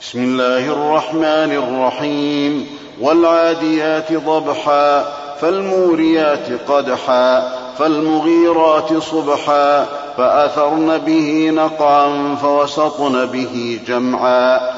بسم الله الرحمن الرحيم والعاديات ضبحا فالموريات قدحا فالمغيرات صبحا فأثرن به نقعا فوسطن به جمعا